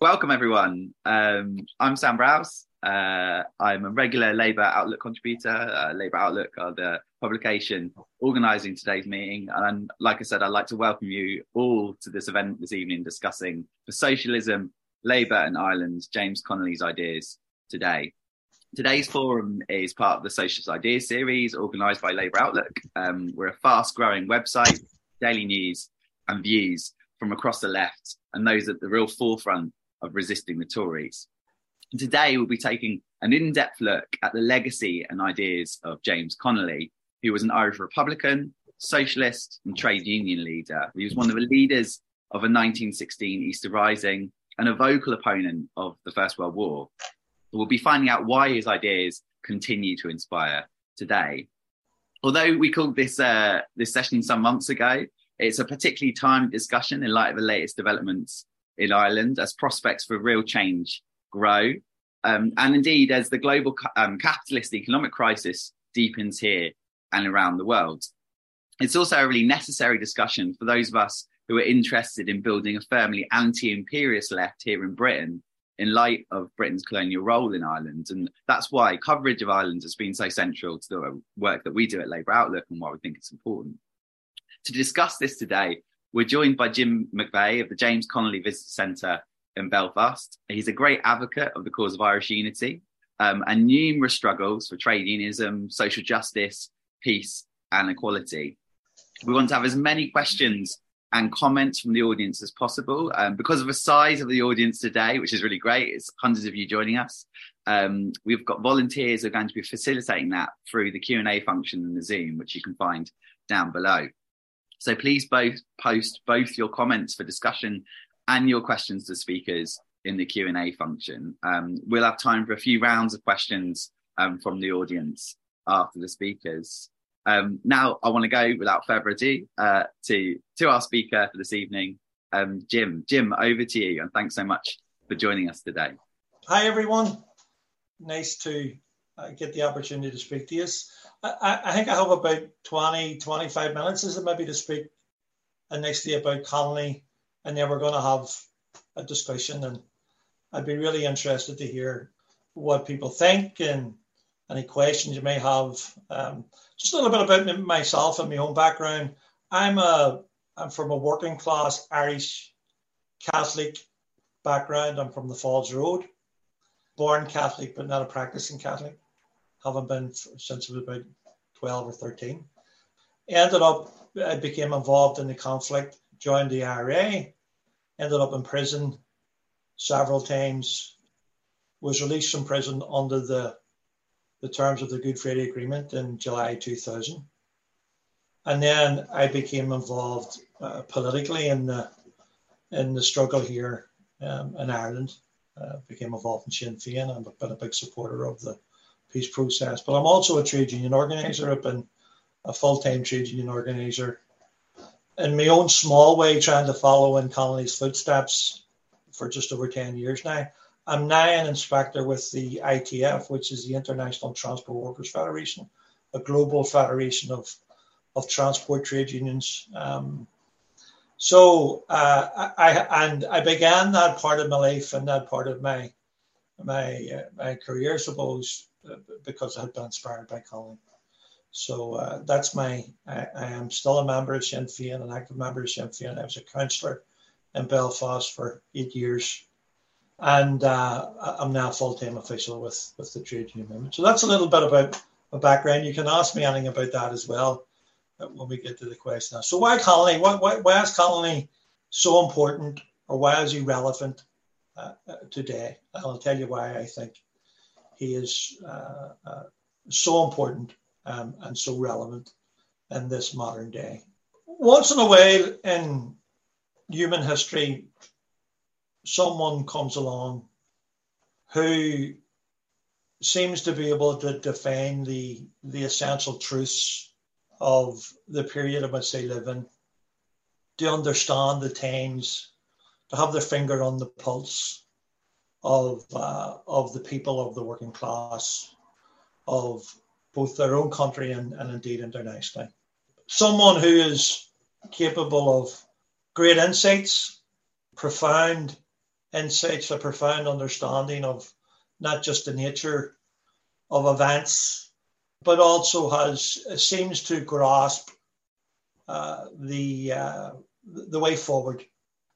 Welcome, everyone. Um, I'm Sam Browse. Uh, I'm a regular Labour Outlook contributor. Uh, Labour Outlook are the publication organising today's meeting. And like I said, I'd like to welcome you all to this event this evening discussing for socialism, Labour and Ireland, James Connolly's ideas today. Today's forum is part of the Socialist Ideas series organised by Labour Outlook. Um, we're a fast growing website, daily news and views from across the left and those at the real forefront of resisting the Tories. Today, we'll be taking an in depth look at the legacy and ideas of James Connolly, who was an Irish Republican, socialist, and trade union leader. He was one of the leaders of a 1916 Easter Rising and a vocal opponent of the First World War. We'll be finding out why his ideas continue to inspire today. Although we called this uh, this session some months ago, it's a particularly timed discussion in light of the latest developments in Ireland as prospects for real change grow. Um, and indeed, as the global um, capitalist economic crisis deepens here and around the world. It's also a really necessary discussion for those of us who are interested in building a firmly anti imperialist left here in Britain in light of Britain's colonial role in Ireland. And that's why coverage of Ireland has been so central to the work that we do at Labour Outlook and why we think it's important. To discuss this today, we're joined by Jim McVeigh of the James Connolly Visitor Centre in Belfast. He's a great advocate of the cause of Irish unity um, and numerous struggles for trade unionism, social justice, peace, and equality. We want to have as many questions and comments from the audience as possible. Um, because of the size of the audience today, which is really great, it's hundreds of you joining us. Um, we've got volunteers who are going to be facilitating that through the Q&A function in the Zoom, which you can find down below. So please both post both your comments for discussion and your questions to speakers in the Q&A function. Um, we'll have time for a few rounds of questions um, from the audience after the speakers. Um, now, I want to go without further ado uh, to, to our speaker for this evening, um, Jim. Jim, over to you, and thanks so much for joining us today. Hi, everyone. Nice to uh, get the opportunity to speak to you. I, I, think I have about 20, 25 minutes, is it maybe, to speak initially about Connolly, and then we're going to have a discussion. And I'd be really interested to hear what people think and any questions you may have. Um, just a little bit about myself and my own background. I'm a I'm from a working class Irish Catholic background. I'm from the Falls Road, born Catholic but not a practicing Catholic haven't been since I was about 12 or 13. Ended up, I became involved in the conflict, joined the IRA, ended up in prison several times, was released from prison under the, the terms of the Good Friday Agreement in July 2000. And then I became involved uh, politically in the, in the struggle here um, in Ireland. Uh, became involved in Sinn Féin. I've been a big supporter of the peace process. But I'm also a trade union organizer. I've been a full time trade union organizer in my own small way, trying to follow in Connolly's footsteps for just over 10 years now. I'm now an inspector with the ITF, which is the International Transport Workers Federation, a global federation of, of transport trade unions. Um, so uh, I and I began that part of my life and that part of my my uh, my career, I suppose, because I had been inspired by Connolly. So uh, that's my, I, I, am still a member of Sinn Féin, an active member of Sinn Féin. I was a councillor in Belfast for eight years. And uh, I'm now a full time official with, with the trade union movement. So that's a little bit about my background. You can ask me anything about that as well uh, when we get to the question. So, why Connolly? Why, why, why is Connolly so important or why is he relevant uh, uh today? I'll tell you why I think he is uh, uh, so important um, and so relevant in this modern day. Once in a while in human history, someone comes along who seems to be able to define the, the essential truths of the period in which they live in, to understand the times, to have their finger on the pulse of uh, of the people of the working class of both their own country and, and indeed internationally. Someone who is capable of great insights, profound insights, a profound understanding of not just the nature of events, but also has seems to grasp uh, the uh, the way forward.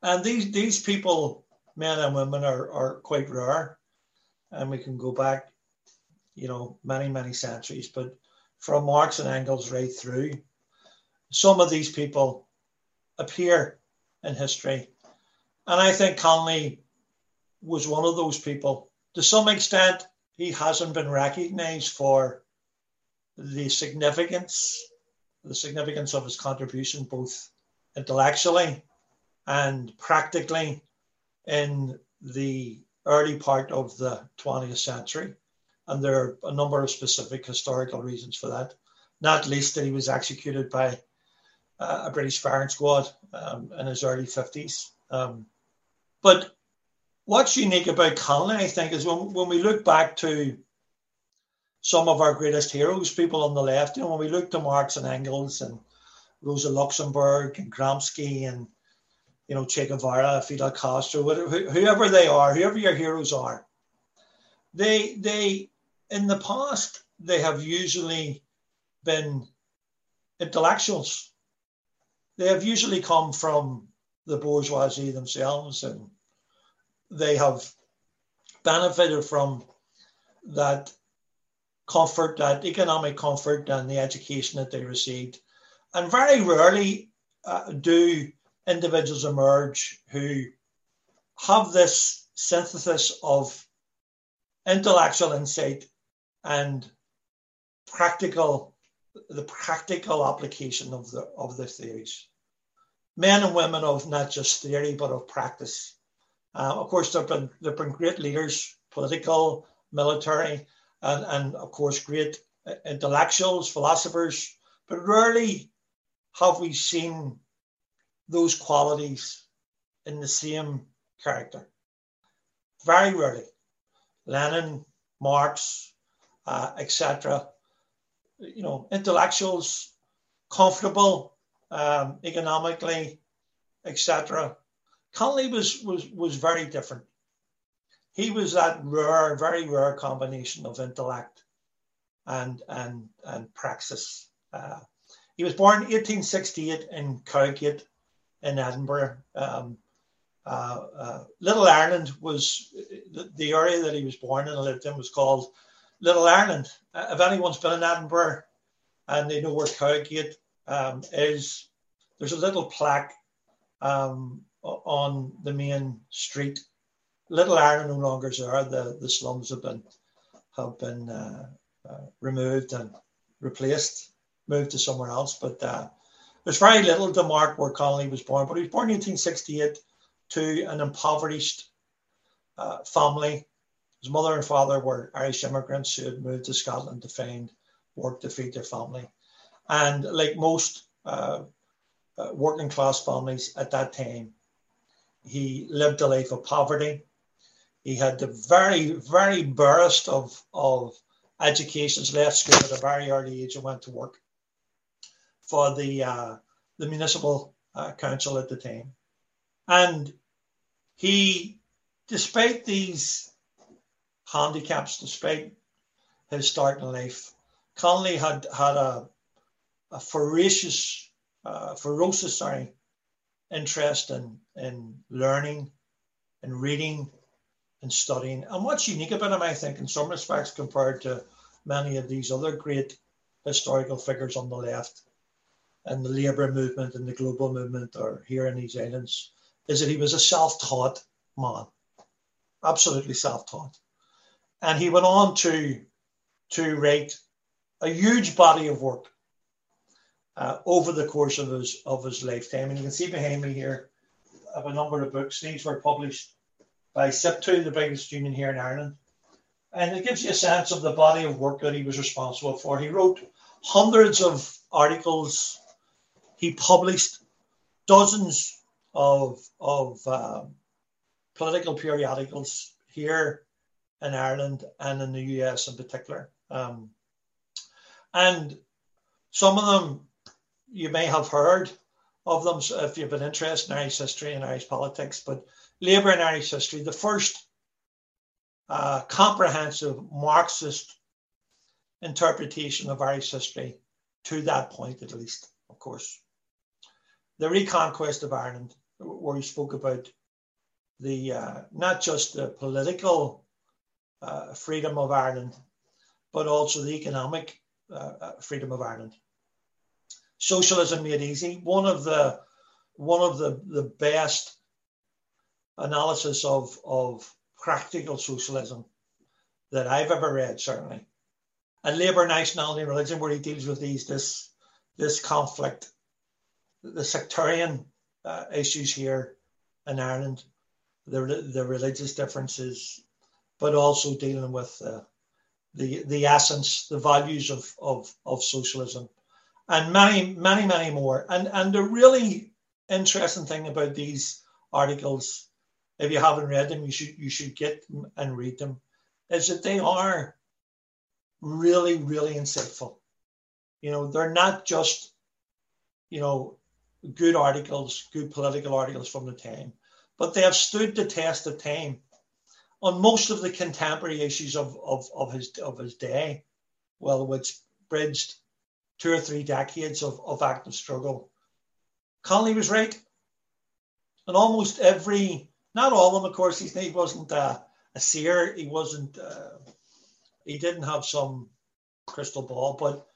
And these these people, men and women, are are quite rare, and we can go back, you know, many many centuries. But from Marx and Engels right through, some of these people appear in history, and I think Connolly was one of those people. To some extent, he hasn't been recognised for the significance, the significance of his contribution, both intellectually and practically in the early part of the 20th century. And there are a number of specific historical reasons for that, not least that he was executed by uh, a British firing squad um, in his early 50s. Um, but what's unique about Connolly, I think, is when, when we look back to some of our greatest heroes, people on the left, you know, when we look to Marx and Engels and Rosa Luxemburg and Gramsci and you know Che Guevara, Fidel Castro, whatever, whoever they are, whoever your heroes are, they they in the past they have usually been intellectuals. They have usually come from the bourgeoisie themselves, and they have benefited from that comfort, that economic comfort, and the education that they received and very rarely uh, do individuals emerge who have this synthesis of intellectual insight and practical the practical application of the of the theories. Men and women of not just theory but of practice. Uh, of course there have been there have been great leaders political military and, and of course great intellectuals philosophers but rarely have we seen those qualities in the same character? Very rarely. Lenin, Marx, uh, etc. You know, intellectuals, comfortable um, economically, etc. Connolly was, was was very different. He was that rare, very rare combination of intellect and and and praxis. Uh, he was born 1868 in Cowgate in Edinburgh. Um, uh, uh, Little Ireland was the, the, area that he was born in and lived in was called Little Ireland. Uh, if anyone's been in Edinburgh and they know where Cowgate um, is, there's a little plaque um, on the main street. Little Ireland no longer is there. The, the slums have been have been uh, uh, removed and replaced moved to somewhere else. But uh, there's very little to mark where Connolly was born. But he was born in 1868 to an impoverished uh, family. His mother and father were Irish immigrants who had moved to Scotland to find work to feed their family. And like most uh, uh working class families at that time, he lived a life of poverty. He had the very, very barest of, of educations, left school at a very early age and went to work for the uh, the municipal uh, council at the time, and he, despite these handicaps, despite his start in life, Connolly had had a, a voracious, uh, ferocious, sorry, interest in in learning, and reading, and studying. And what's unique about him, I think, in some respects, compared to many of these other great historical figures on the left, and the labour movement and the global movement or here in these islands is that he was a self-taught man, absolutely self-taught. And he went on to, to write a huge body of work uh, over the course of his, of his lifetime. And you can see behind me here, I have a number of books. These were published by SIPTU, the biggest union here in Ireland. And it gives you a sense of the body of work that he was responsible for. He wrote hundreds of articles he published dozens of, of um, political periodicals here in Ireland and in the US in particular. Um, and some of them you may have heard of them if you've been interested in Irish history and Irish politics, but Labour in Irish history, the first uh, comprehensive Marxist interpretation of Irish history to that point, at least, of course. The reconquest of Ireland, where he spoke about the uh, not just the political uh, freedom of Ireland, but also the economic uh, uh, freedom of Ireland. Socialism made easy. One of the one of the, the best analysis of, of practical socialism that I've ever read, certainly. And Labour, Nationality, and Religion, where he deals with these this this conflict, the sectarian uh, issues here in Ireland, the the religious differences, but also dealing with uh, the the essence, the values of, of of socialism, and many many many more. And and the really interesting thing about these articles if you haven't read them, you should you should get them and read them. Is that they are really really insightful. You know, they're not just you know good articles, good political articles from the time, but they have stood the test of time on most of the contemporary issues of of, of his of his day. Well, which bridged two or three decades of, of active struggle. Connolly was right. And almost every not all of them, of course. He wasn't uh, a seer. He wasn't. Uh, he didn't have some crystal ball, but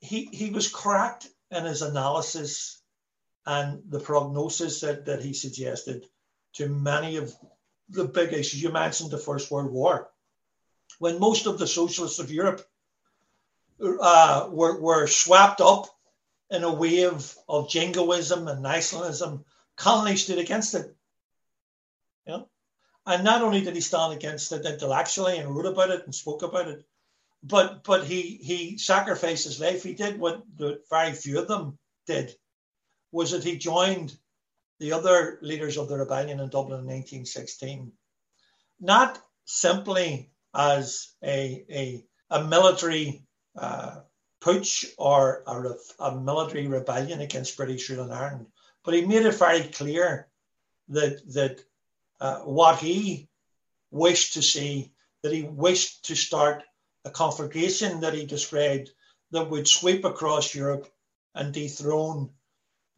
he he was correct in his analysis and the prognosis that, that he suggested to many of the big issues. You mentioned the First World War, when most of the socialists of Europe uh, were, were swept up in a wave of jingoism and nationalism. Connolly stood against it. Yeah. And not only did he stand against it intellectually and wrote about it and spoke about it, but but he he sacrificed his life. He did what very few of them did, was that he joined the other leaders of the rebellion in Dublin in 1916, not simply as a a, a military uh, putsch or a, a military rebellion against British rule in Ireland, but he made it very clear that that uh, what he wished to see, that he wished to start a conflagration that he described that would sweep across Europe and dethrone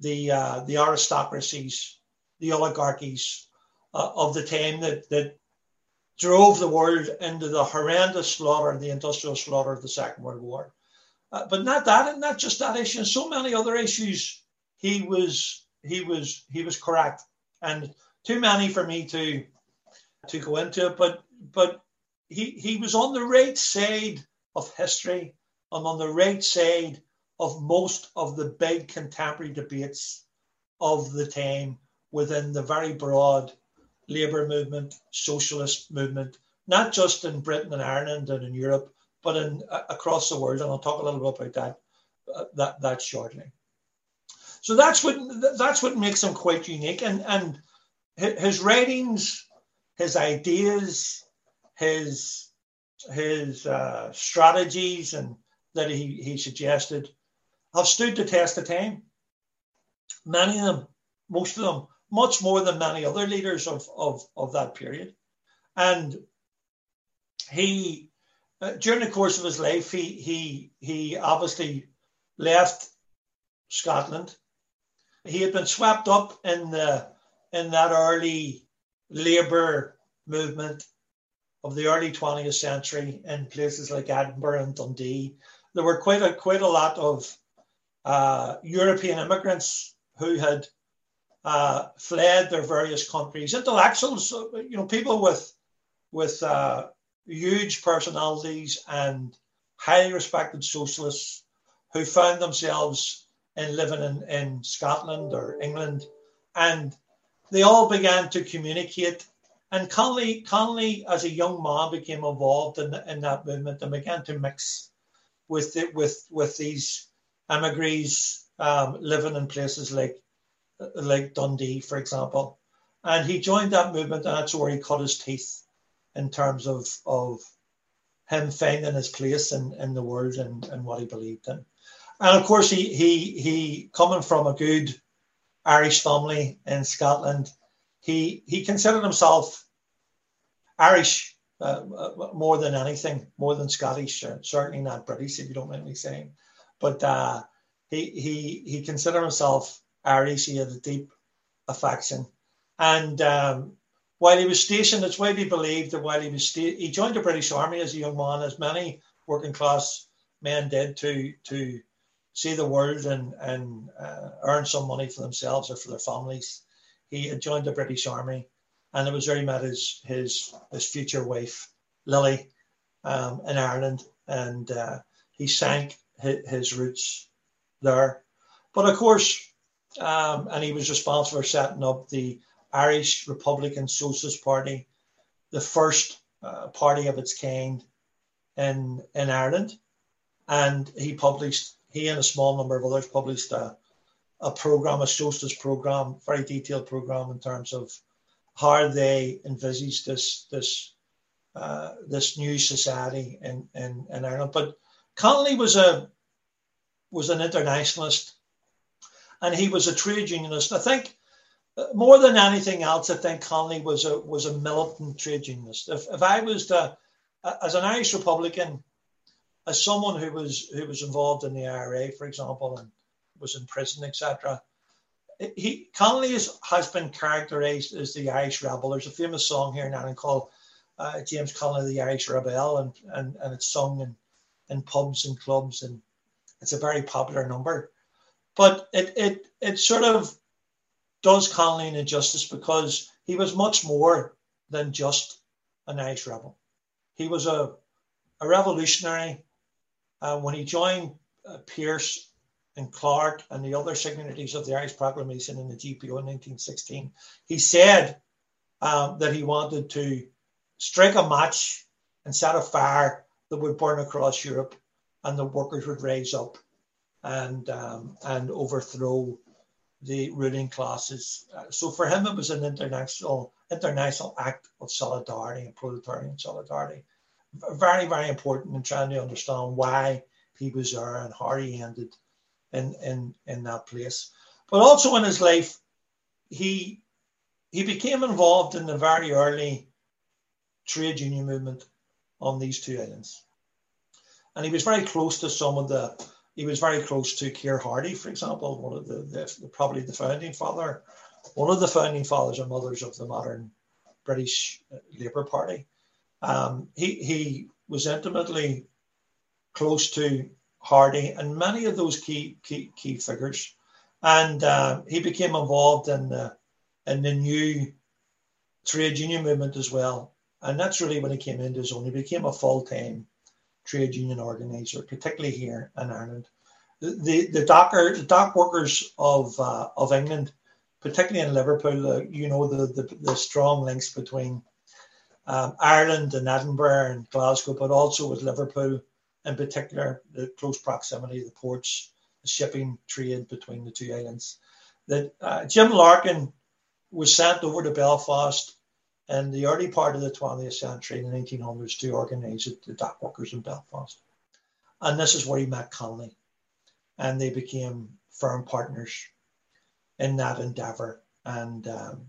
the uh, the aristocracies, the oligarchies uh, of the time that that drove the world into the horrendous slaughter, the industrial slaughter of the Second World War. Uh, but not that, and not just that issue, and so many other issues. He was he was he was correct, and too many for me to to go into it, but but he he was on the right side of history and on the right side of most of the big contemporary debates of the time within the very broad labour movement, socialist movement, not just in Britain and Ireland and in Europe, but in uh, across the world. And I'll talk a little bit about that uh, that that shortly. So that's what that's what makes him quite unique, and and his writings, his ideas, his his uh, strategies, and that he, he suggested have stood the test of time. Many of them, most of them, much more than many other leaders of, of, of that period. And he, uh, during the course of his life, he, he, he obviously left Scotland. He had been swept up in the in that early labour movement of the early 20th century in places like Edinburgh and Dundee. There were quite a quite a lot of uh, European immigrants who had uh, fled their various countries. Intellectuals, you know, people with with uh, huge personalities and highly respected socialists who found themselves in living in, in Scotland or England and they all began to communicate. And Connolly, Connolly, as a young man, became involved in, in that movement and began to mix with it, with with these emigres um, living in places like like Dundee, for example. And he joined that movement, and that's where he cut his teeth in terms of of him finding his place in, in the world and, and what he believed in. And of course, he he he coming from a good Irish family in Scotland. he he considered himself Irish uh, uh, more than anything, more than Scottish, certainly not British, if you don't mind me saying. But uh, he he he considered himself Irish. He had a deep affection, and um, while he was stationed, it's widely believed that while he was sta- he joined the British Army as a young man, as many working class men did to to see the world and and uh, earn some money for themselves or for their families. He had joined the British Army, and it was where he met his his his future wife Lily um, in Ireland, and uh, he sank his, roots there. But of course, um, and he was responsible for setting up the Irish Republican Socialist Party, the first uh, party of its kind in in Ireland, and he published he and a small number of others published a, a program, a socialist program, very detailed program in terms of how they envisaged this this uh, this new society in, in, in Ireland. But Connolly was a was an internationalist, and he was a trade unionist. I think uh, more than anything else, I think Connolly was a was a militant trade unionist. If, if I was to, as an Irish Republican, as someone who was who was involved in the IRA, for example, and was in prison, etc. He Connolly is, has been characterised as the Irish rebel. There's a famous song here in Ireland called uh, James Connolly, the Irish Rebel, and and, and it's sung in, in pubs and clubs, and it's a very popular number. But it it it sort of does Connolly an injustice because he was much more than just an Irish rebel. He was a a revolutionary uh, when he joined uh, Pearse and Clarke and the other signatories of the Irish Proclamation in the GPO in 1916, he said um, that he wanted to strike a match and set a fire that would burn across Europe, and the workers would rise up and um, and overthrow the ruling classes. Uh, so for him, it was an international international act of solidarity and proletarian solidarity very, very important in trying to understand why he was there and how he ended in, in, in that place. But also in his life, he he became involved in the very early trade union movement on these two islands. And he was very close to some of the, he was very close to Keir Hardie, for example, one of the, the, probably the founding father, one of the founding fathers and mothers of the modern British Labour Party. Um, he, he was intimately close to Hardie and many of those key key, key figures, and uh, he became involved in the in the new trade union movement as well. And that's really when he came into his own. He became a full time trade union organizer, particularly here in Ireland. The the, docker the dock workers of uh, of England, particularly in Liverpool, uh, you know the, the the strong links between um, Ireland and Edinburgh and Glasgow, but also with Liverpool in particular, the close proximity of the ports, the shipping trade between the two islands. That uh, Jim Larkin was sent over to Belfast in the early part of the 20th century in the 1900s to organise the dock workers in Belfast. And this is where he met Connolly. And they became firm partners in that endeavour. And um,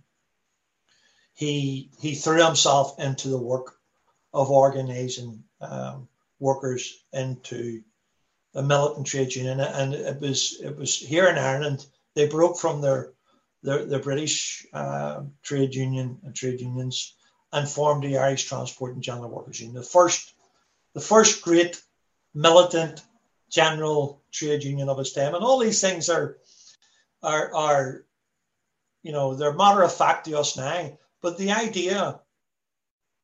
he he threw himself into the work of organising um, workers into a militant trade union, and it was it was here in Ireland they broke from their their, their British uh, trade union and trade unions and formed the Irish Transport and General Workers Union, the first the first great militant general trade union of its time, and all these things are are are you know they're matter of fact to us now. But the idea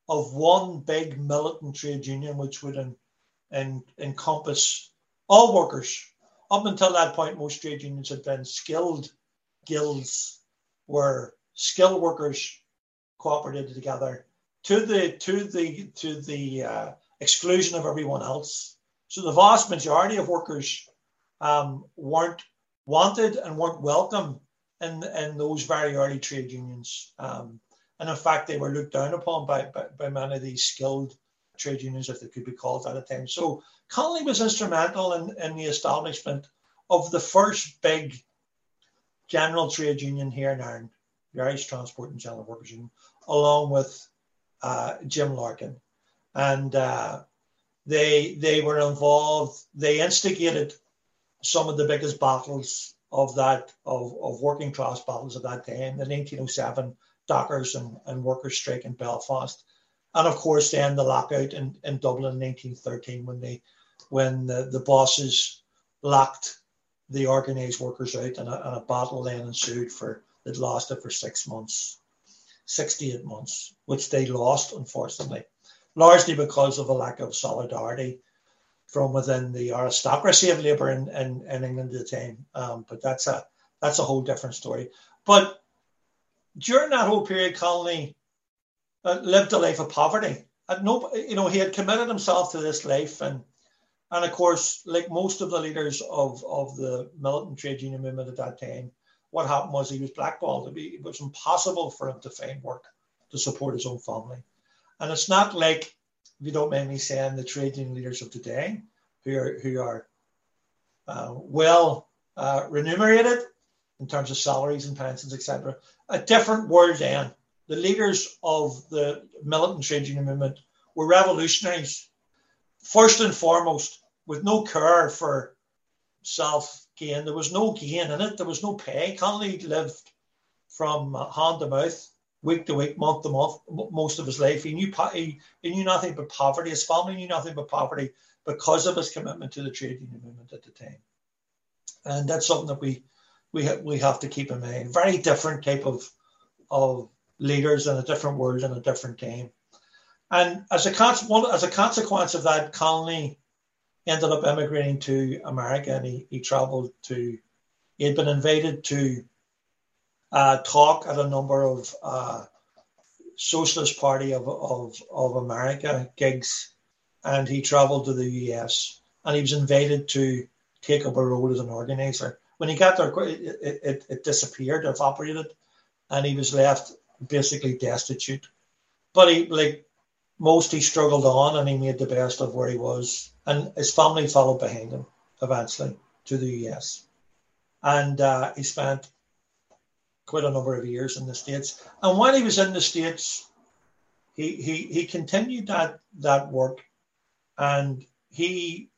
of one big militant trade union, which would en, en, encompass all workers, up until that point, most trade unions had been skilled guilds where skilled workers cooperated together to the to the to the uh, exclusion of everyone else. So the vast majority of workers um, weren't wanted and weren't welcome in in those very early trade unions. Um, and in fact, they were looked down upon by, by, by many of these skilled trade unions, if they could be called at a time. So Connolly was instrumental in, in the establishment of the first big general trade union here in Ireland, the Irish Transport and General Workers Union, along with uh, Jim Larkin, and uh, they they were involved. They instigated some of the biggest battles of that of, of working class battles of that time, the 1907 dockers and, and workers' strike in Belfast, and of course then the lockout in, in Dublin in 1913 when they when the, the bosses locked the organised workers out and a, and a battle then ensued for that lasted for six months, 68 months, which they lost unfortunately, largely because of a lack of solidarity from within the aristocracy of labour in, in, in, England at the time. Um, but that's a that's a whole different story. But during that whole period, Connolly uh, lived a life of poverty. At no, you know, he had committed himself to this life, and and of course, like most of the leaders of of the militant trade union movement at that time, what happened was he was blackballed. It was impossible for him to find work to support his own family, and it's not like if you don't mind me saying, the trade union leaders of today who are, who are uh, well uh, remunerated in terms of salaries and pensions, etc. A different world then. The leaders of the militant trade union movement were revolutionaries, first and foremost, with no care for self gain. There was no gain in it. There was no pay. Connolly lived from hand to mouth week to week, month to month, most of his life. He knew he, he knew nothing but poverty. His family knew nothing but poverty because of his commitment to the trade union movement at the time. And that's something that we we ha- we have to keep in mind. Very different type of of leaders in a different world and a different time. And as a con- as a consequence of that, Connolly ended up emigrating to America, and he, he travelled to. He had been invited to uh, talk at a number of uh, Socialist Party of, of, of America gigs, and he travelled to the US, and he was invited to take up a role as an organizer. When he got there, it, it, it disappeared, evaporated, and he was left basically destitute. But he, like most, he struggled on, and he made the best of where he was, and his family followed behind him eventually to the US, and uh, he spent quite a number of years in the States. And while he was in the States, he, he, he continued that, that work and he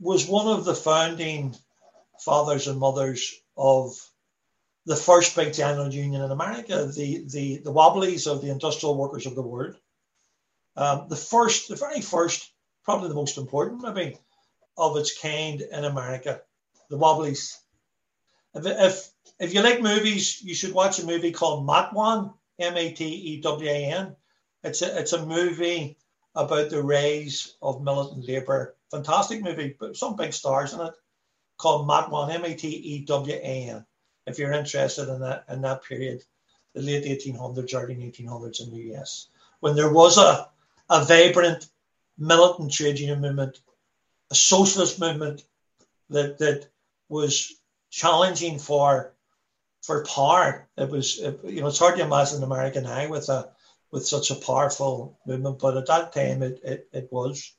was one of the founding fathers and mothers of the first big general union in America, the, the, the Wobblies of the industrial workers of the world. Um, the first, the very first, probably the most important, maybe, of its kind in America, the Wobblies. If, if if you like movies, you should watch a movie called Matewan, M A T E W A N. It's a, it's a movie about the rise of militant labour. Fantastic movie, but some big stars in it. Called Matewan, M A T E W A N. If you're interested in that in that period, the late 1800s, early 1800s in the US, when there was a a vibrant militant trade union movement, a socialist movement that that was challenging for for power. It was, it, you know, it's hard to imagine America now with a with such a powerful movement, but at that time it, it, it was.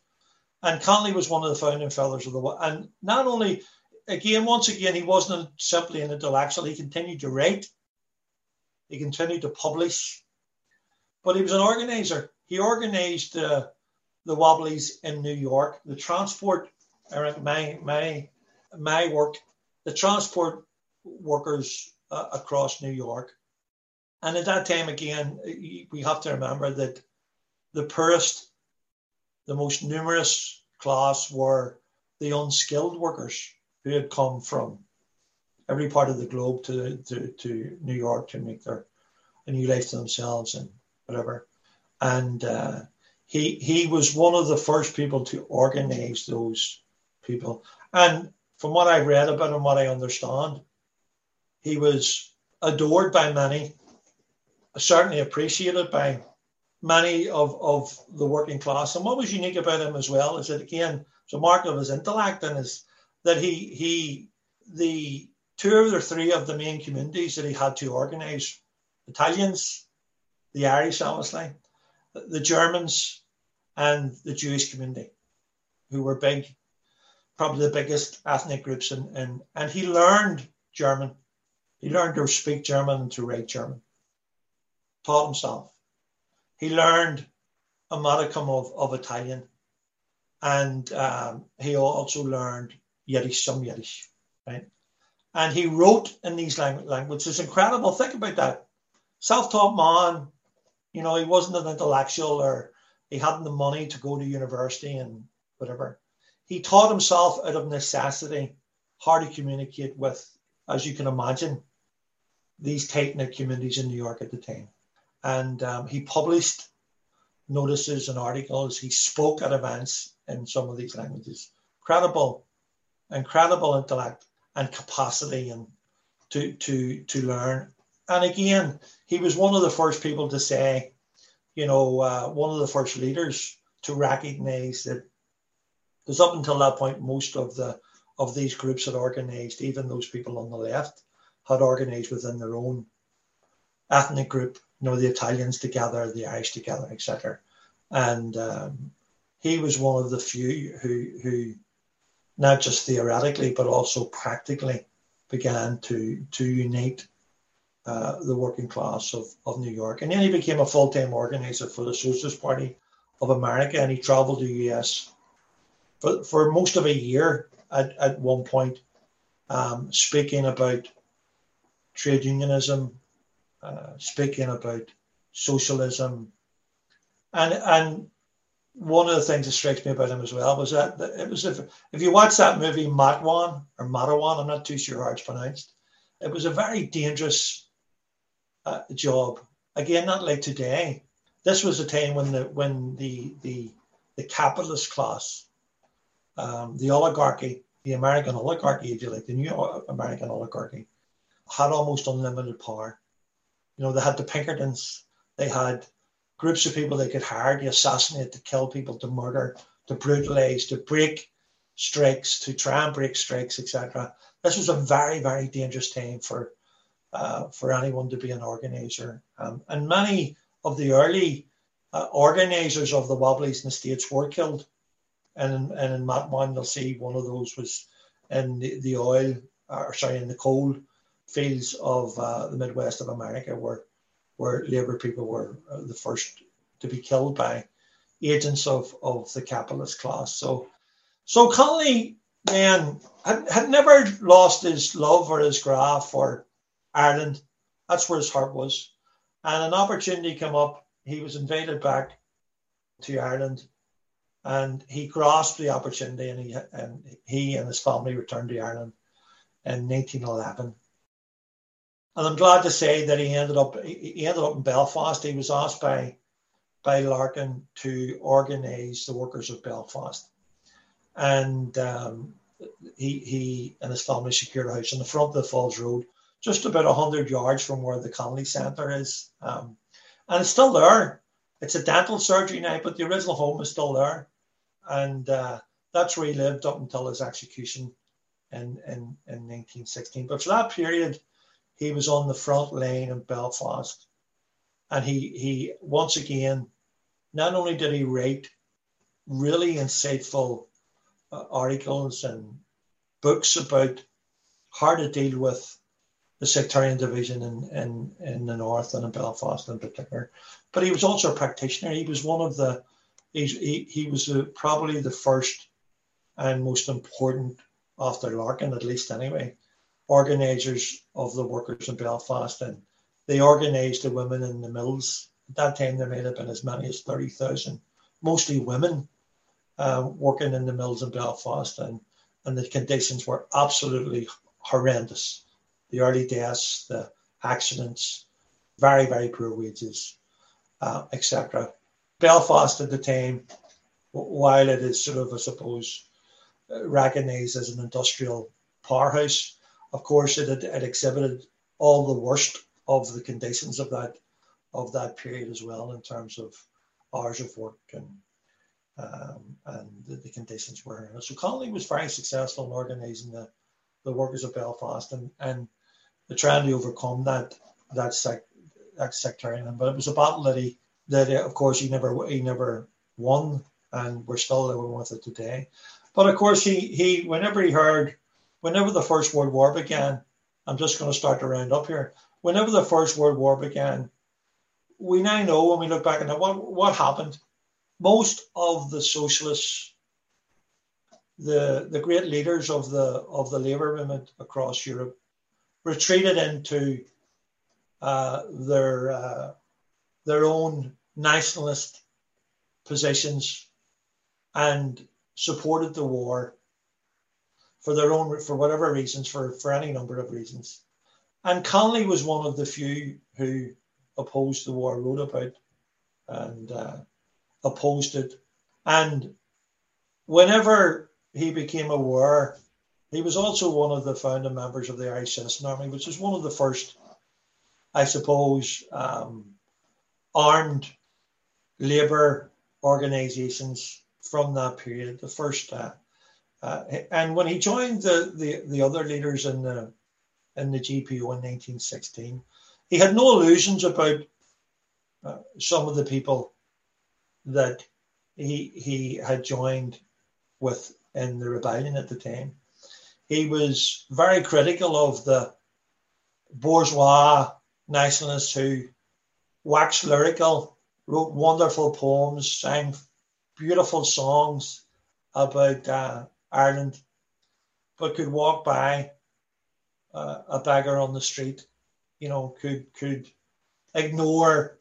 And Connolly was one of the founding fathers of the and not only again, once again, he wasn't simply an intellectual. He continued to write, he continued to publish, but he was an organizer. He organized uh, the Wobblies in New York, the transport. My my my work, the transport workers uh, across New York. And at that time, again, we have to remember that the poorest, the most numerous class were the unskilled workers who had come from every part of the globe to, to, to New York to make their a new life to themselves and whatever. And uh, he he was one of the first people to organize those people. And from what I read about him, what I understand, he was adored by many, certainly appreciated by many of, of the working class. And what was unique about him as well is that again, it's a mark of his intellect and is that he he the two or three of the main communities that he had to organise, Italians, the Irish obviously, the Germans and the Jewish community, who were big, probably the biggest ethnic groups and and, and he learned German he learned to speak German and to write German. taught himself. He learned a modicum of, of Italian, and um, he also learned Yiddish, some Yiddish, right? And he wrote in these languages. It's incredible. Think about that. Self-taught man, you know, he wasn't an intellectual or he hadn't the money to go to university and whatever. He taught himself out of necessity how to communicate with, as you can imagine, these tight knit communities in New York at the time. And um, he published notices and articles. He spoke at events in some of these languages. Credible, incredible intellect and capacity and to to to learn. And again, he was one of the first people to say, you know, uh, one of the first leaders to recognise that because up until that point, most of the of these groups had organised, even those people on the left had organised within their own ethnic group. You know, the Italians together, the Irish together, etc. And um, he was one of the few who who not just theoretically but also practically began to to unite uh, the working class of, of New York. And then he became a full time organizer for the Socialist Party of America and he traveled to the US for, for most of a year at, at one point, um, speaking about trade unionism, uh, speaking about socialism. And, and one of the things that strikes me about him as well was that it was if, if you watch that movie Matewan or Matawan, I'm not too sure how it's pronounced, it was a very dangerous uh, job. Again, not like today. This was a time when the when the the the capitalist class, um, the oligarchy, the American oligarchy, if you like, the new American oligarchy, had almost unlimited power. You know, they had the Pinkertons, they had groups of people they could hire to assassinate, to kill people, to murder, to brutalize, to break strikes, to try and break strikes, etc. This was a very, very dangerous time for uh, for anyone to be an organizer. Um, and many of the early uh, organizers of the Wobblies in the States were killed. And in, and in Matewan, you'll see one of those was in the, the oil, or sorry, in the coal fields of uh, the Midwest of America, where, where Labour people were uh, the first to be killed by agents of, of the capitalist class. So, so Connolly then had, had never lost his love or his grá for Ireland. That's where his heart was. And an opportunity came up. He was invited back to Ireland and he grasped the opportunity and he, and he and his family returned to Ireland in 1911. And I'm glad to say that he ended up he ended up in Belfast. He was asked by by Larkin to organise the workers of Belfast, and um, he he and his family secured a house on the front of the Falls Road just about 100 yards from where the Connolly Centre is. Um, and it's still there. It's a dental surgery now, but the original home is still there. And uh, that's where he lived up until his execution in, in, in 1916. But for that period, he was on the front line in Belfast. And he, he once again, not only did he write really insightful uh, articles and books about how to deal with the sectarian division in, in, in the north and in Belfast in particular. But he was also a practitioner. He was one of the, he, he was a, probably the first and most important, after Larkin at least anyway, organisers of the workers in Belfast. And they organised the women in the mills. At that time, there may have been as many as 30,000, mostly women uh, working in the mills in Belfast. And, and the conditions were absolutely horrendous the early deaths, the accidents, very, very poor wages, uh, etc. Belfast at the time, while it is sort of, I suppose, recognised as an industrial powerhouse, of course, it, had, it exhibited all the worst of the conditions of that of that period as well in terms of hours of work and um, and the, the, conditions were. So Connolly was very successful in organising the, the workers of Belfast and, and trying to overcome that that sec that sectarian. But it was a battle that he that uh, of course he never he never won, and we're still living with it today. But of course he he whenever he heard whenever the First World War began, I'm just going to start to round up here. Whenever the First World War began, we now know when we look back at what what happened. Most of the socialists, the the great leaders of the of the labour movement across Europe, retreated into uh, their uh, their own nationalist positions and supported the war for their own for whatever reasons for for any number of reasons. And Connolly was one of the few who opposed the war wrote about and uh, opposed it. And whenever he became aware he was also one of the founding members of the Irish Citizen Army which was one of the first I suppose um, armed labour organisations from that period, the first. Uh, uh, and when he joined the, the, the other leaders in the in the GPO in 1916, he had no illusions about uh, some of the people that he he had joined with in the rebellion at the time. He was very critical of the bourgeois nationalists who waxed lyrical, wrote wonderful poems, sang beautiful songs about uh, Ireland, but could walk by uh, a beggar on the street, you know, could could ignore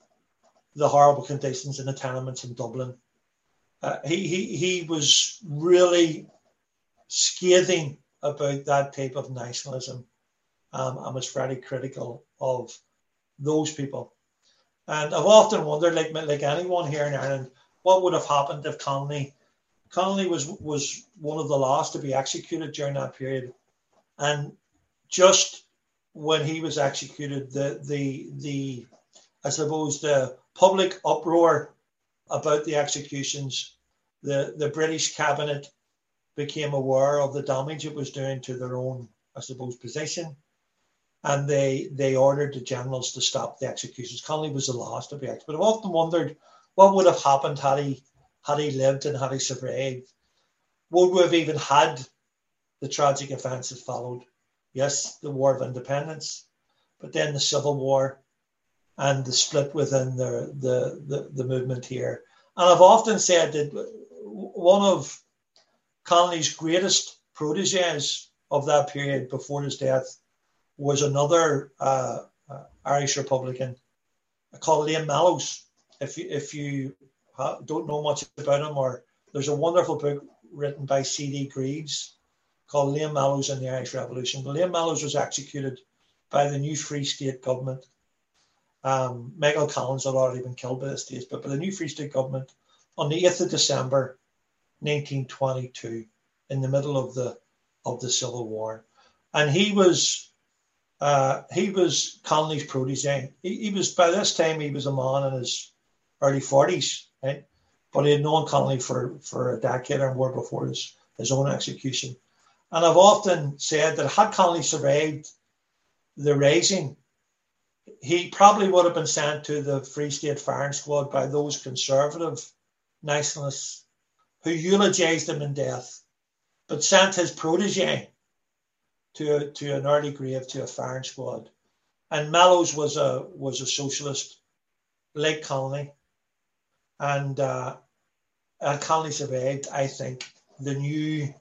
the horrible conditions in the tenements in Dublin. Uh, he, he he was really scathing about that type of nationalism um, and was very critical of those people. And I've often wondered, like like anyone here in Ireland, what would have happened if Connolly Connolly was was one of the last to be executed during that period, and just when he was executed, the the the I suppose the public uproar about the executions, the the British cabinet became aware of the damage it was doing to their own, I suppose, position, and they they ordered the generals to stop the executions. Connolly was the last to be executed. But I've often wondered what would have happened had he had he lived and had he survived? Would we have even had the tragic events that followed? Yes, the War of Independence, but then the Civil War and the split within the, the, the, the movement here. And I've often said that one of Connolly's greatest proteges of that period before his death was another uh, uh, Irish Republican called Liam Mellows. If you, if you don't know much about him, or there's a wonderful book written by C.D. Greaves called Liam Mellows and the Irish Revolution. But Liam Mellows was executed by the new Free State government. Um, Michael Collins had already been killed by the stage, but by the new Free State government on the 8th of December 1922, in the middle of the of the Civil War. And he was uh, he was Connolly's protege. He, he was by this time he was a man in his early 40s right? But he had known Connolly for, for a decade or more before his, his own execution. And I've often said that had Connolly survived the Rising, he probably would have been sent to the Free State firing squad by those conservative nationalists who eulogized him in death, but sent his protege to, to an early grave to a firing squad. And Mellows was a was a socialist like Connolly, and uh, Connolly surveyed, I think, the new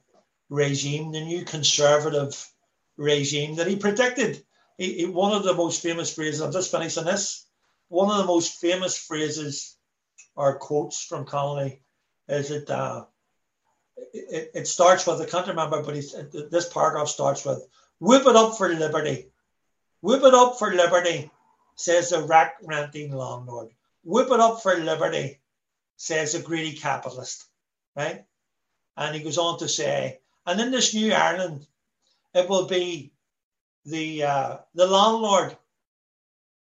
regime, the new conservative regime that he predicted. He, he, one of the most famous phrases, I'm just finishing this, one of the most famous phrases or quotes from Connolly is that uh, it, it, starts with, I can't remember, but this paragraph starts with, whip it up for liberty. Whip it up for liberty, says the rack renting landlord. Whip it up for liberty, says a greedy capitalist, right? And he goes on to say, and in this new Ireland, it will be the uh, the landlord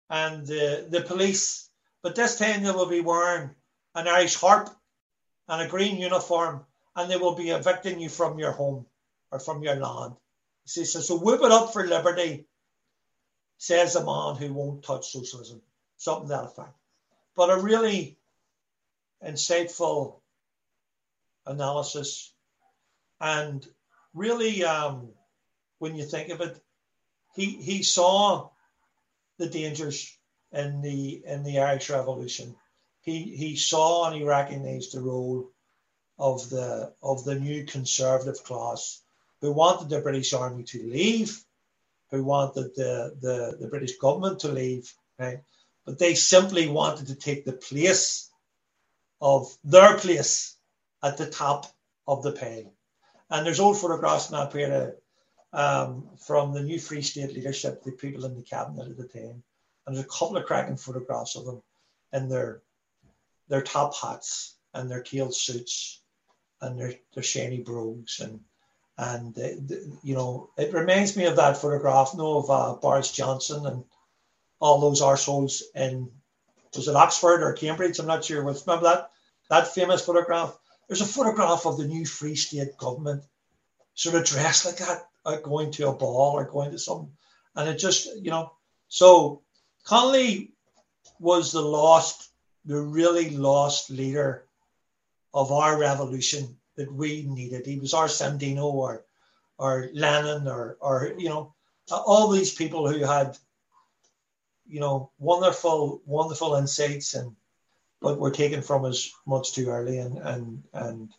and the, the police, but this time they will be wearing an Irish harp and a green uniform, and they will be evicting you from your home or from your land. He says, so whip it up for liberty, says a man who won't touch socialism. Something to that effect. But a really insightful analysis. And really, um, when you think of it, he, he saw the dangers in the in the Irish Revolution. He he saw and he recognised the role of the of the new conservative class who wanted the British Army to leave, who wanted the, the, the British government to leave, right? But they simply wanted to take the place of their place at the top of the pile. And there's old photographs that period um, from the new Free State leadership, the people in the cabinet at the time. And there's a couple of cracking photographs of them in their their top hats and their tail suits and their, their shiny brogues and and uh, you know it reminds me of that photograph, no, of uh, Boris Johnson and all those arseholes in was it Oxford or Cambridge? I'm not sure. Remember that that famous photograph? There's a photograph of the new Free State government, sort of dressed like that, going to a ball or going to some, and it just you know. So Connolly was the lost, the really lost leader of our revolution that we needed. He was our Sandino or or Lenin or or you know all these people who had you know wonderful wonderful insights and but were taken from us much too early and and and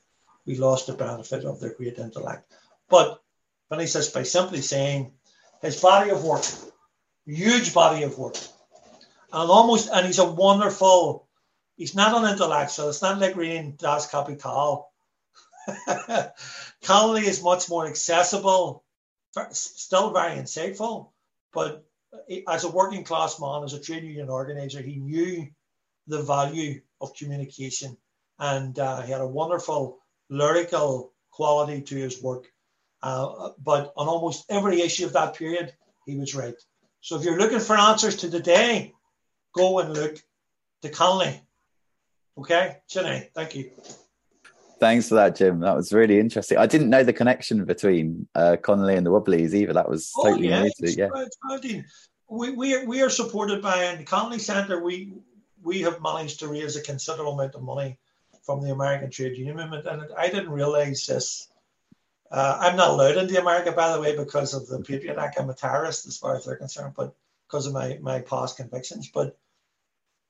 we lost the benefit of their great intellect. But finish this by simply saying his body of work, huge body of work, and almost and he's a wonderful. He's not an intellectual. It's not like reading Das Kapital Connolly is much more accessible, still very insightful, but as a working class man, as a trade union organizer, he knew the value of communication and uh, he had a wonderful lyrical quality to his work. Uh, but on almost every issue of that period, he was right. So if you're looking for answers to the day, go and look to Connolly. Okay, Chennai, thank you. Thanks for that, Jim. That was really interesting. I didn't know the connection between uh, Connolly and the Wobblies either. That was oh, totally yeah, new to yeah. We, we, are, we are supported by the Connolly Centre. We we have managed to raise a considerable amount of money from the American trade union movement, and I didn't realise this. Uh, I'm not allowed into America, by the way, because of the Patriot Act. I'm a terrorist as far as they're concerned, but because of my my past convictions. But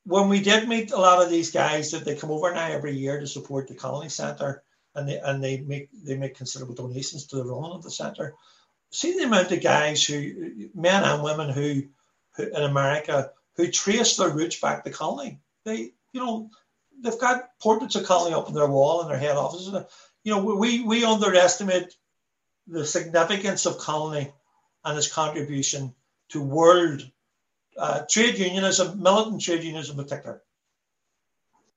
when we did meet a lot of these guys that they come over now every year to support the Connolly Centre and they and they make they make considerable donations to the running of the centre. See the amount of guys who men and women who, who in America who trace their roots back to Connolly. They you know they've got portraits of Connolly up on their wall in their head offices. You know we we underestimate the significance of Connolly and its contribution to world uh, trade unionism, militant trade unionism in particular.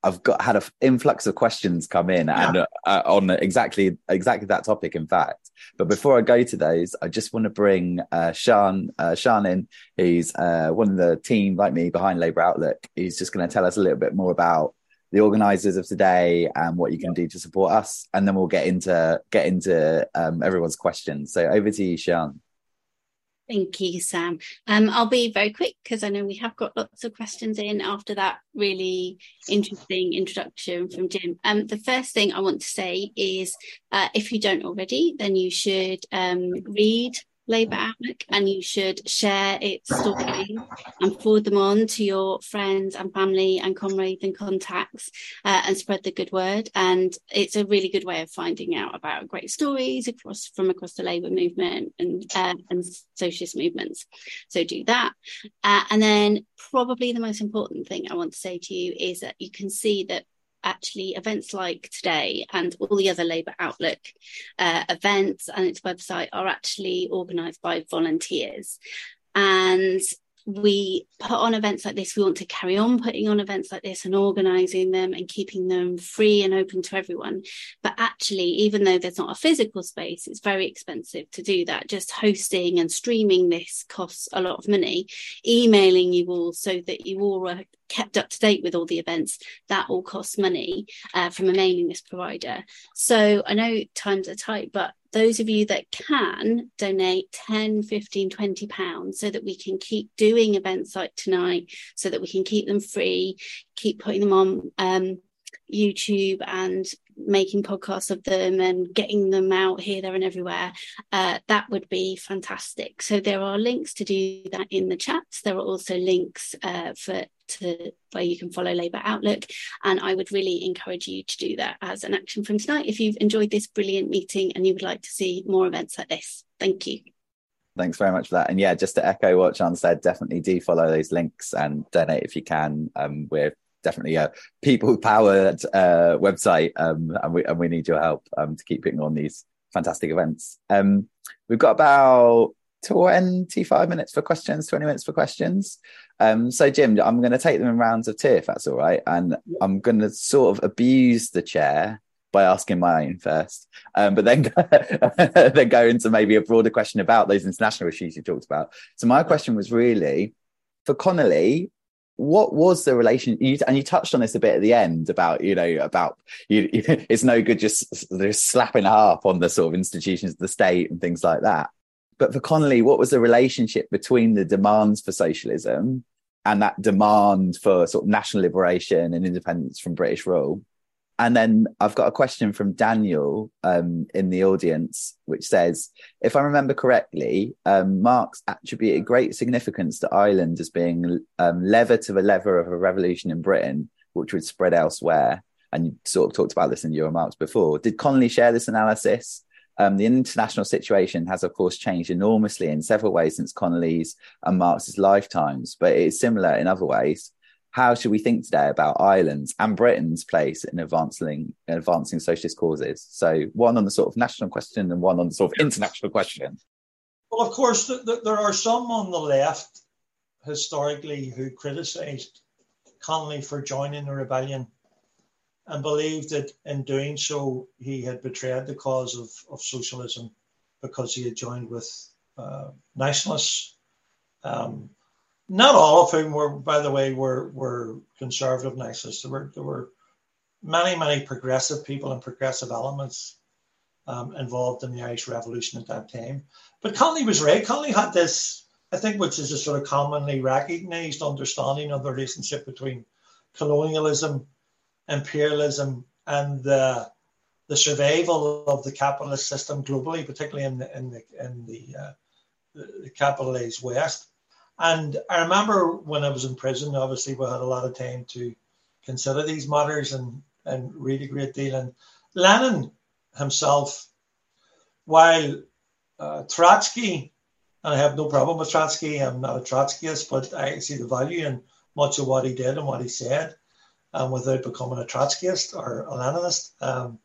I've got had an influx of questions come in yeah. and uh, uh, on exactly exactly that topic. In fact, but before I go to those, I just want to bring uh, Sean uh, Sean in. He's uh, one of the team like me behind Labour Outlook. He's just going to tell us a little bit more about the organisers of today and what you can do to support us, and then we'll get into get into um, everyone's questions. So over to you, Sean. Thank you, Sam. Um, I'll be very quick because I know we have got lots of questions in after that really interesting introduction from Jim. Um, the first thing I want to say is uh, if you don't already, then you should um, read Labour Outlook and you should share its story and forward them on to your friends and family and comrades and contacts uh, and spread the good word. And it's a really good way of finding out about great stories across from across the Labour movement and uh, and socialist movements. So do that. Uh, and then probably the most important thing I want to say to you is that you can see that actually events like today and all the other Labour Outlook uh, events and its website are actually organised by volunteers. And we put on events like this, we want to carry on putting on events like this and organising them and keeping them free and open to everyone. But actually, even though there's not a physical space, it's very expensive to do that. Just hosting and streaming this costs a lot of money. Emailing you all so that you all are kept up to date with all the events, that all costs money uh, from a mailing list provider. So I know times are tight, but those of you that can donate 10 15 20 pounds so that we can keep doing events like tonight so that we can keep them free keep putting them on um, youtube and making podcasts of them and getting them out here, there, and everywhere, uh, that would be fantastic. So there are links to do that in the chats. There are also links uh, for to where you can follow Labour Outlook, and I would really encourage you to do that as an action from tonight if you've enjoyed this brilliant meeting and you would like to see more events like this. Thank you. Thanks very much for that. And yeah, just to echo what John said, definitely do follow those links and donate if you can. Um, we're definitely a people powered uh, website um, and, we, and we need your help um, to keep putting on these fantastic events. Um, we've got about 25 minutes for questions, 20 minutes for questions. Um, so, Jim, I'm going to take them in rounds of two if that's all right. And I'm going to sort of abuse the chair by asking my own first, um, but then then go into maybe a broader question about those international issues you talked about. So, my question was really for Connolly what was the relation you, and you touched on this a bit at the end about you know about you, it's no good just, just slapping a harp on the sort of institutions of the state and things like that. But for connolly what was the relationship between the demands for socialism and that demand for sort of national liberation and independence from british rule and then I've got a question from Daniel um, in the audience, which says, if I remember correctly, um, Marx attributed great significance to Ireland as being um, lever to the lever of a revolution in Britain, which would spread elsewhere. And you sort of talked about this in your remarks before. Did Connolly share this analysis? Um, the international situation has, of course, changed enormously in several ways since Connolly's and Marx's lifetimes, but it is similar in other ways how should we think today about Ireland's and Britain's place in advancing advancing socialist causes? So one on the sort of national question and one on the sort of international question. Well, of course, th- th- there are some on the left historically who criticised Connolly for joining the rebellion and believed that in doing so he had betrayed the cause of, of socialism because he had joined with uh, nationalists. Um, not all of whom were, by the way, were were conservative nationalists. There were there were many many progressive people and progressive elements um, involved in the Irish Revolution at that time. But Connolly was right. Connolly had this, I think, which is a sort of commonly recognised understanding of the relationship between colonialism, imperialism, and the the survival of the capitalist system globally, particularly in the in the in the, uh, the, the capitalized West. And I remember when I was in prison, obviously we had a lot of time to consider these matters and, and read a great deal. And Lenin himself, while uh, Trotsky, and I have no problem with Trotsky, I'm not a Trotskyist, but I see the value in much of what he did and what he said um, without becoming a Trotskyist or a Leninist. Um,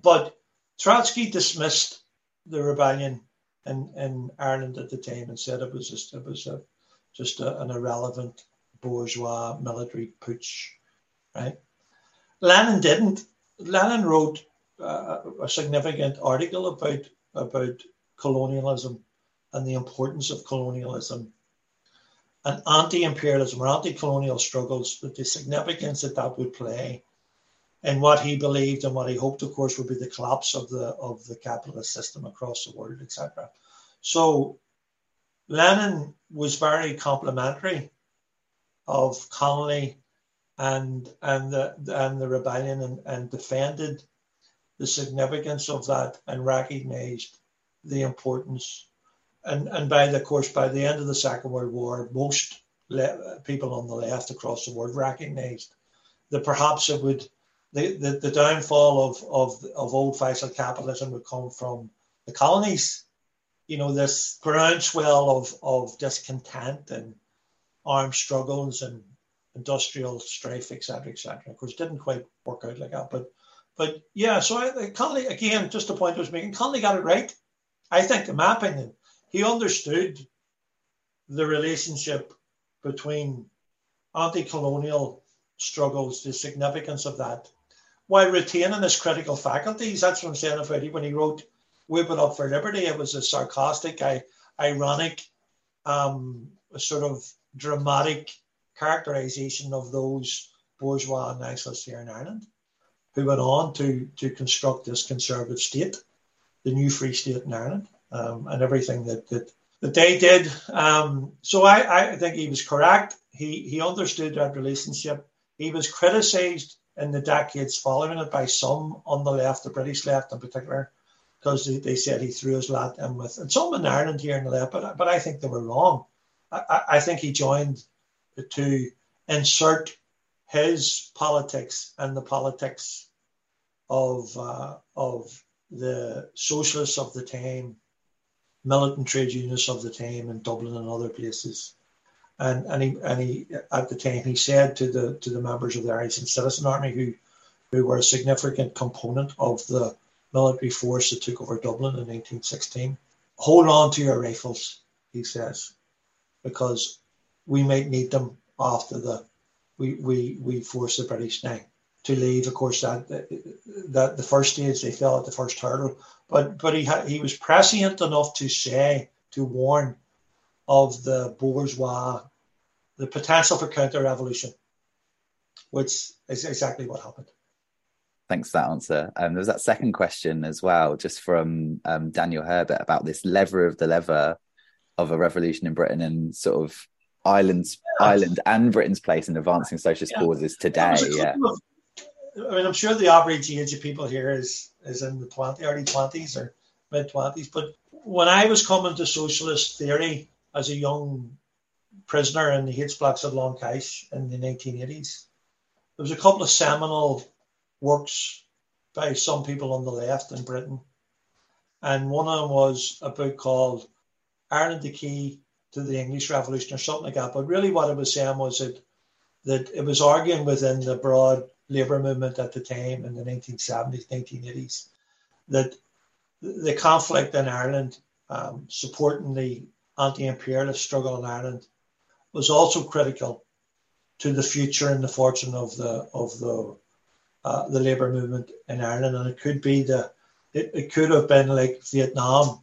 but Trotsky dismissed the rebellion in, in Ireland at the time and said it was just it was a just a, an irrelevant bourgeois military putsch, right? Lenin didn't. Lenin wrote uh, a significant article about about colonialism and the importance of colonialism and anti-imperialism or anti-colonial struggles, the significance that that would play and what he believed and what he hoped, of course, would be the collapse of the of the capitalist system across the world, etc. So Lenin was very complimentary of Connolly and and the and the rebellion and, and defended the significance of that and recognized the importance. And and by the course by the end of the Second World War most le- people on the left across the world recognized that perhaps it would the, the, the downfall of, of of old fashioned capitalism would come from the colonies you know, this groundswell of, of discontent and armed struggles and industrial strife, etc., etc. Of course, didn't quite work out like that, but but yeah. So I, Connolly again, just the point I was making, Connolly got it right. I think, in my opinion, he understood the relationship between anti-colonial struggles, the significance of that, while retaining his critical faculties. That's what I'm saying about it when he wrote Whip Up for Liberty. It was a sarcastic, ironic, um, sort of dramatic characterization of those bourgeois nationalists here in Ireland who went on to, to construct this conservative state, the new free state in Ireland, um, and everything that, that, that they did. Um, so I, I think he was correct. He, he understood that relationship. He was criticized in the decades following it by some on the left, the British left in particular, because they, they said he threw his lot in with, and some in Ireland here and the left, but, but I think they were wrong. I, I think he joined to insert his politics and the politics of uh, of the socialists of the time, militant trade unionists of the time in Dublin and other places. And, and he and he at the time he said to the to the members of the Irish Citizen Army who who were a significant component of the military force that took over Dublin in 1916, hold on to your rifles, he says, because we might need them after the we we we force the British now to leave. Of course, that that the first stage they fell at the first hurdle, but but he had, he was prescient enough to say to warn of the bourgeois, the potential for counter revolution, which is exactly what happened. Thanks for that answer. Um, there was that second question as well, just from um, Daniel Herbert about this lever of the lever of a revolution in Britain and sort of Ireland's yeah. Ireland and Britain's place in advancing socialist yeah. causes today. Yeah. Of, I mean, I'm sure the average age of people here is is in the 20, early 20s or mid 20s. But when I was coming to socialist theory as a young prisoner in the H-Blocks of Long Kesh in the 1980s, there was a couple of seminal works by some people on the left in Britain. And one of them was a book called Ireland the Key to the English Revolution or something like that. But really, what it was saying was that that it was arguing within the broad labour movement at the time in the 1970s, 1980s, that the conflict in Ireland, um, supporting the anti-imperialist struggle in Ireland, was also critical to the future and the fortune of the of the uh, the labour movement in Ireland, and it could be the it, it could have been like Vietnam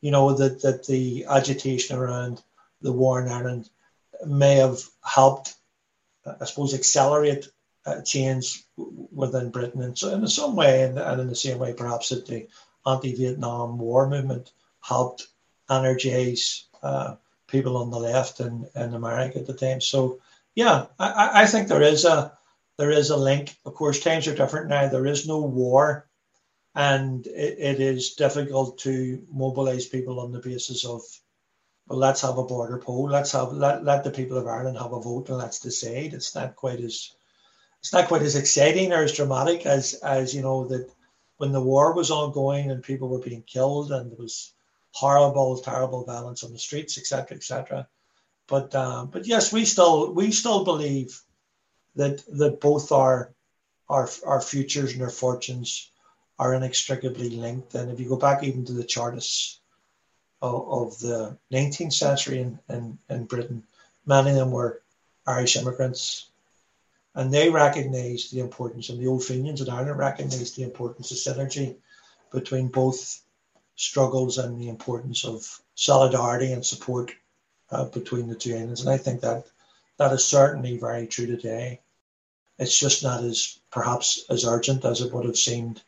you know, that, that the agitation around the war in Ireland may have helped, I suppose, accelerate uh, change within Britain. And so, in some way, and, and in the same way, perhaps that the anti Vietnam War movement helped energize uh, people on the left in, in America at the time. So, yeah, I, I think there is a there is a link. Of course, times are different now. There is no war and it, it is difficult to mobilize people on the basis of well let's have a border poll let's have let, let the people of ireland have a vote and let's decide it's not quite as it's not quite as exciting or as dramatic as as you know that when the war was ongoing and people were being killed and there was horrible terrible violence on the streets etc etc but um, but yes we still we still believe that that both our our our futures and our fortunes are inextricably linked. And if you go back even to the Chartists of, of the 19th century in, in, in Britain, many of them were Irish immigrants. And they recognized the importance, and the Old Fenians in Ireland recognized the importance of synergy between both struggles and the importance of solidarity and support uh, between the two islands. And I think that that is certainly very true today. It's just not as perhaps as urgent as it would have seemed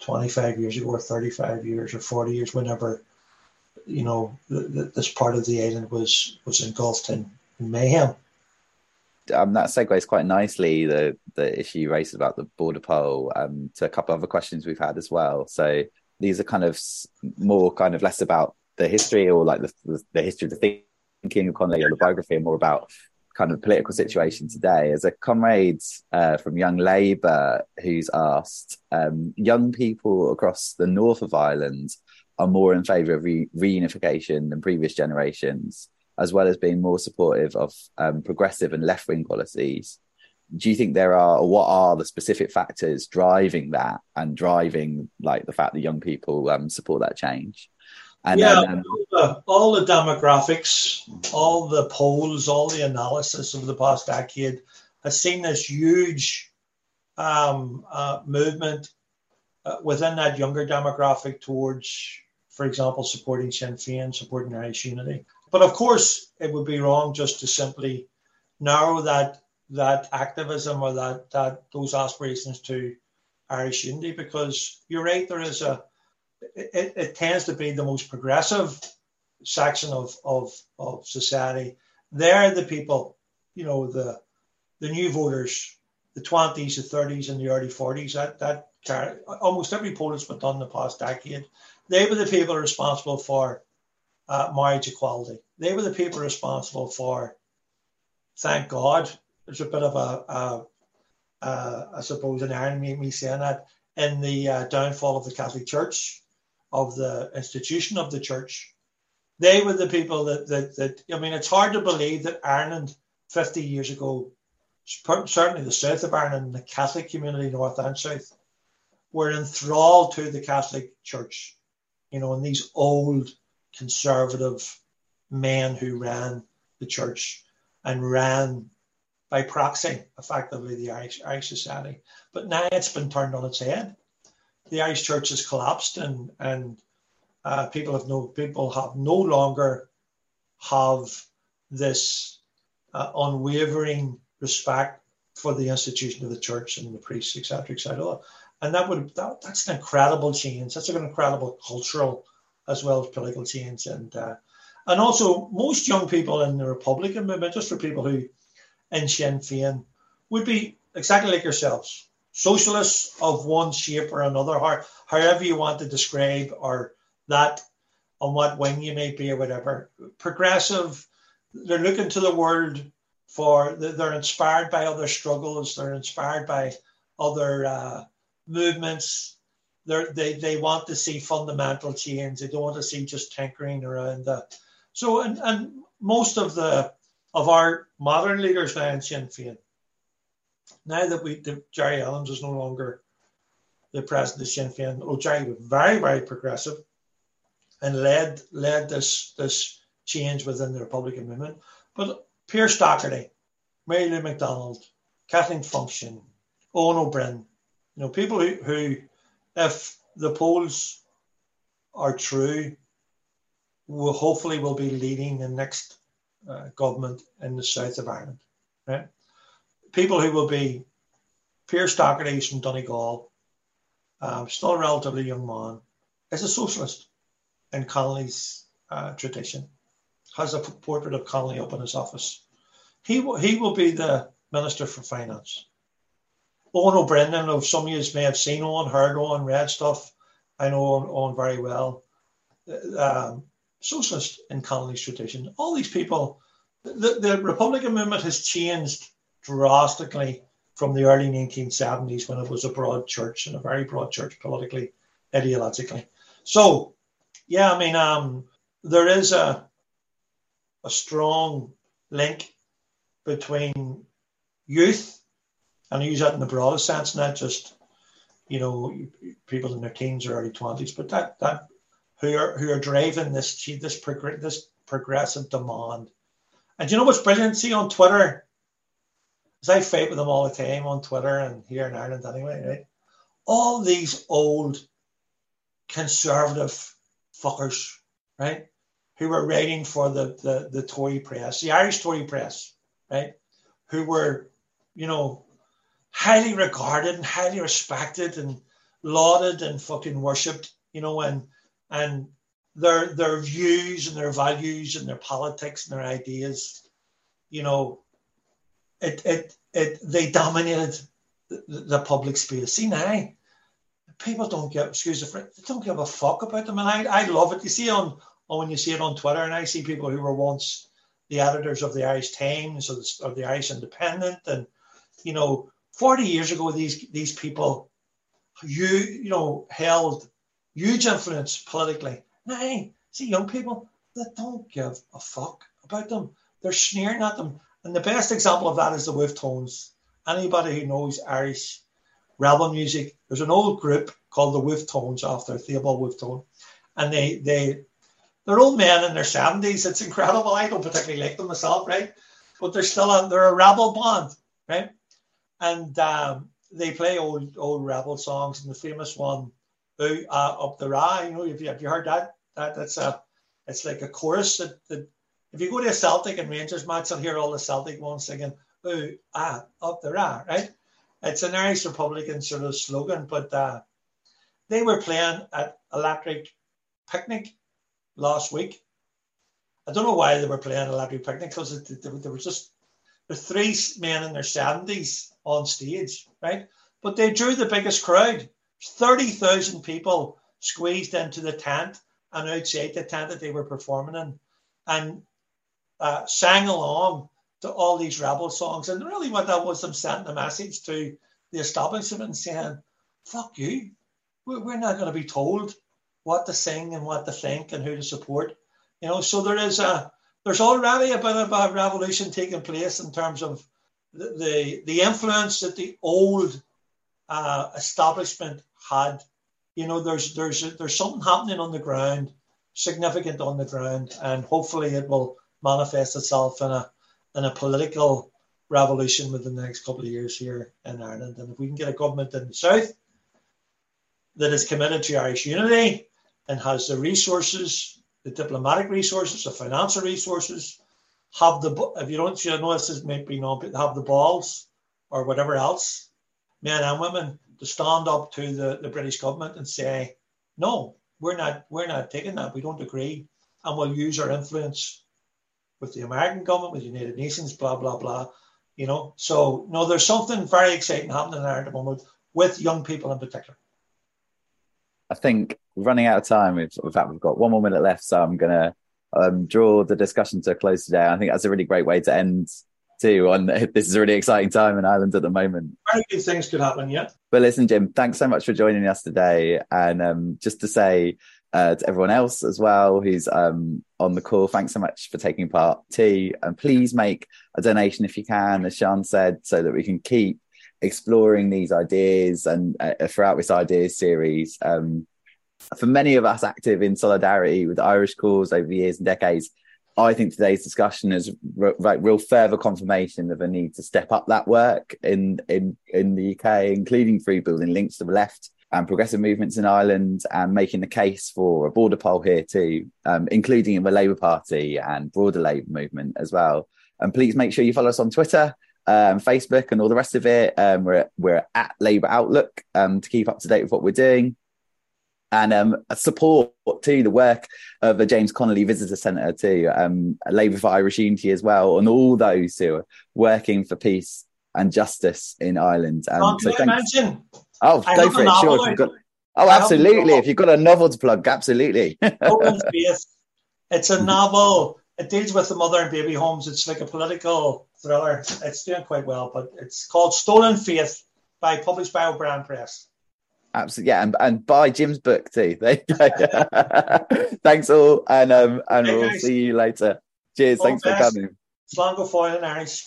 25 years ago or 35 years or 40 years whenever you know this part of the island was was engulfed in, in mayhem um, that segues quite nicely the the issue you raised about the border poll um, to a couple of other questions we've had as well. So these are kind of more kind of less about the history or like the, the, history of the thinking of Connolly or the biography, and more about kind of political situation today. As a comrade uh, from Young Labour who's asked, um, young people across the north of Ireland are more in favour of re- reunification than previous generations, as well as being more supportive of um, progressive and left wing policies. Do you think there are, what are the specific factors driving that and driving like the fact that young people um, support that change? And yeah, then, um, all, the, all the demographics, all the polls, all the analysis of the past decade has seen this huge um, uh, movement uh, within that younger demographic towards, for example, supporting Sinn Féin, supporting Irish unity. But of course, it would be wrong just to simply narrow that that activism or that that those aspirations to Irish unity, because you're right, there is a it, it tends to be the most progressive section of, of, of society. They're the people, you know, the the new voters the 20s, the 30s, and the early 40s. That that almost every poll that's been done in the past decade, they were the people responsible for uh, marriage equality. They were the people responsible for, thank God, there's a bit of a, a, a I suppose, an irony me saying that, in the uh, downfall of the Catholic Church, of the institution of the church. They were the people that, that, that I mean, it's hard to believe that Ireland 50 years ago, certainly the south of Ireland, the Catholic community, north and south, were enthralled to the Catholic Church. You know, and these old conservative men who ran the church and ran by proxy, effectively, the Irish, Irish society. But now it's been turned on its head. The Irish church has collapsed, and and uh, people have no people have no longer have this uh, unwavering respect for the institution of the church and the priests, etc., etc. And that would that, that's an incredible change. That's an incredible cultural as well as political change, and uh, and also most young people in the Republican movement, just for people who in Sinn Féin, would be exactly like yourselves, socialists of one shape or another, however you want to describe or that on what wing you may be or whatever. Progressive, they're looking to the world for they're inspired by other struggles, they're inspired by other uh, movements. They're, they they want to see fundamental change. They don't want to see just tinkering around. So and and most of the of our modern leaders now in Sinn Féin, now that we the, Gerry Adams is no longer the president of Sinn Féin, oh Gerry was very very progressive and led led this this change within the Republican movement. But Pearse Doherty, Mary Lou McDonald, Kathleen Funchion, Eoin Ó Broin, you know, people who, who if the polls are true, will hopefully will be leading the next uh, government in the south of Ireland. Right? People who will be Pearse Doherty from Donegal, um, still a relatively young man, is a socialist in Connolly's uh, tradition, has a portrait of Connolly up in his office. He will, he will be the Minister for Finance. Broin, I know some of you may have seen Eoin, heard Eoin, read stuff. I know Eoin, Eoin very well. Uh, um, socialist in Connolly's tradition. All these people, the, the Republican movement has changed drastically from the early 1970s when it was a broad church and a very broad church politically, ideologically. So yeah, I mean, um, there is a a strong link between youth, and I use that in the broadest sense, not just you know people in their teens or early twenties, but that that who are who are driving this this this progressive demand. And you know what's brilliant? See on Twitter, because I fight with them all the time on Twitter and here in Ireland anyway, right? All these old conservative fuckers, right? Who were writing for the, the, the Tory press, the Irish Tory press, right? Who were, you know, highly regarded and highly respected and lauded and fucking worshipped, you know, and and their their views and their values and their politics and their ideas, you know, it it it they dominated the, public space. See now, people don't give excuse the they don't give a fuck about them, and I, I love it. You see on, on when you see it on Twitter, and I see people who were once the editors of the Irish Times or the, or the Irish Independent, and you know, forty years ago, these these people, you you know, held huge influence politically. Now, see young people that don't give a fuck about them. They're sneering at them, and the best example of that is the Wolfe Tones. Anybody who knows Irish rebel music. There's an old group called the Wolfe Tones after Theobald Wolfe Tone, and they they they're old men in their seventies. It's incredible. I don't particularly like them myself, right? But they're still a, they're a rebel band, right? And um, they play old old rebel songs, and the famous one, uh, "Up the Ra." You know, have you, have you heard that? That that's a it's like a chorus that, that if you go to a Celtic and Rangers match, you'll hear all the Celtic ones singing "Ooh ah up the Ra," right? It's an Irish Republican sort of slogan, but uh, they were playing at Electric Picnic last week. I don't know why they were playing Electric Picnic because they, were just the three men in their 70s on stage, right? But they drew the biggest crowd 30,000 people squeezed into the tent and outside the tent that they were performing in and uh, sang along to all these rebel songs. And really, what that was them sending a message to the establishment saying, fuck you. We're not going to be told what to sing and what to think and who to support. You know, so there is a there's already a bit of a revolution taking place in terms of the the, the influence that the old uh, establishment had. You know, there's there's there's something happening on the ground, significant on the ground, and hopefully it will manifest itself in a in a political revolution within the next couple of years here in Ireland. And if we can get a government in the south that is committed to Irish unity and has the resources, the diplomatic resources, the financial resources, have the if you don't you know this is maybe have the balls or whatever else, men and women, to stand up to the, the British government and say, no, we're not we're not taking that. We don't agree, and we'll use our influence with the American government, with the United Nations, blah blah blah. You know, so no, there's something very exciting happening there at the moment with young people in particular. I think running out of time. In fact, we've got one more minute left, so I'm gonna um, draw the discussion to a close today. I think that's a really great way to end too. On this is a really exciting time in Ireland at the moment. Very good things could happen, yeah. But listen, Jim, thanks so much for joining us today. And um, just to say uh, to everyone else as well who's um, on the call, thanks so much for taking part too. And please make a donation if you can, as Sean said, so that we can keep exploring these ideas and uh, throughout this ideas series. Um, for many of us active in solidarity with the Irish cause over the years and decades, I think today's discussion is like real further confirmation of the need to step up that work in in in the UK, including through building links to the left and progressive movements in Ireland, and making the case for a border poll here too, um, including in the Labour Party and broader Labour movement as well. And please make sure you follow us on Twitter um, Facebook and all the rest of it. Um, we're we're at Labour Outlook um, to keep up to date with what we're doing, and um, support to the work of the James Connolly Visitor Centre too, um, Labour for Irish Unity as well, and all those who are working for peace and justice in Ireland. Um, so mention? Oh, I go for it. Sure. If got, oh, absolutely. If you've got a novel to plug, absolutely. it's a novel. It deals with the mother and baby homes. It's like a political thriller. It's doing quite well, but it's called Stolen Faith by published by O'Brien Press. Absolutely, yeah, and, and buy Jim's book too. There you go. thanks all, and um, and hey, we'll guys. see you later. Cheers. All thanks best. for coming. Slán go fóill in Irish.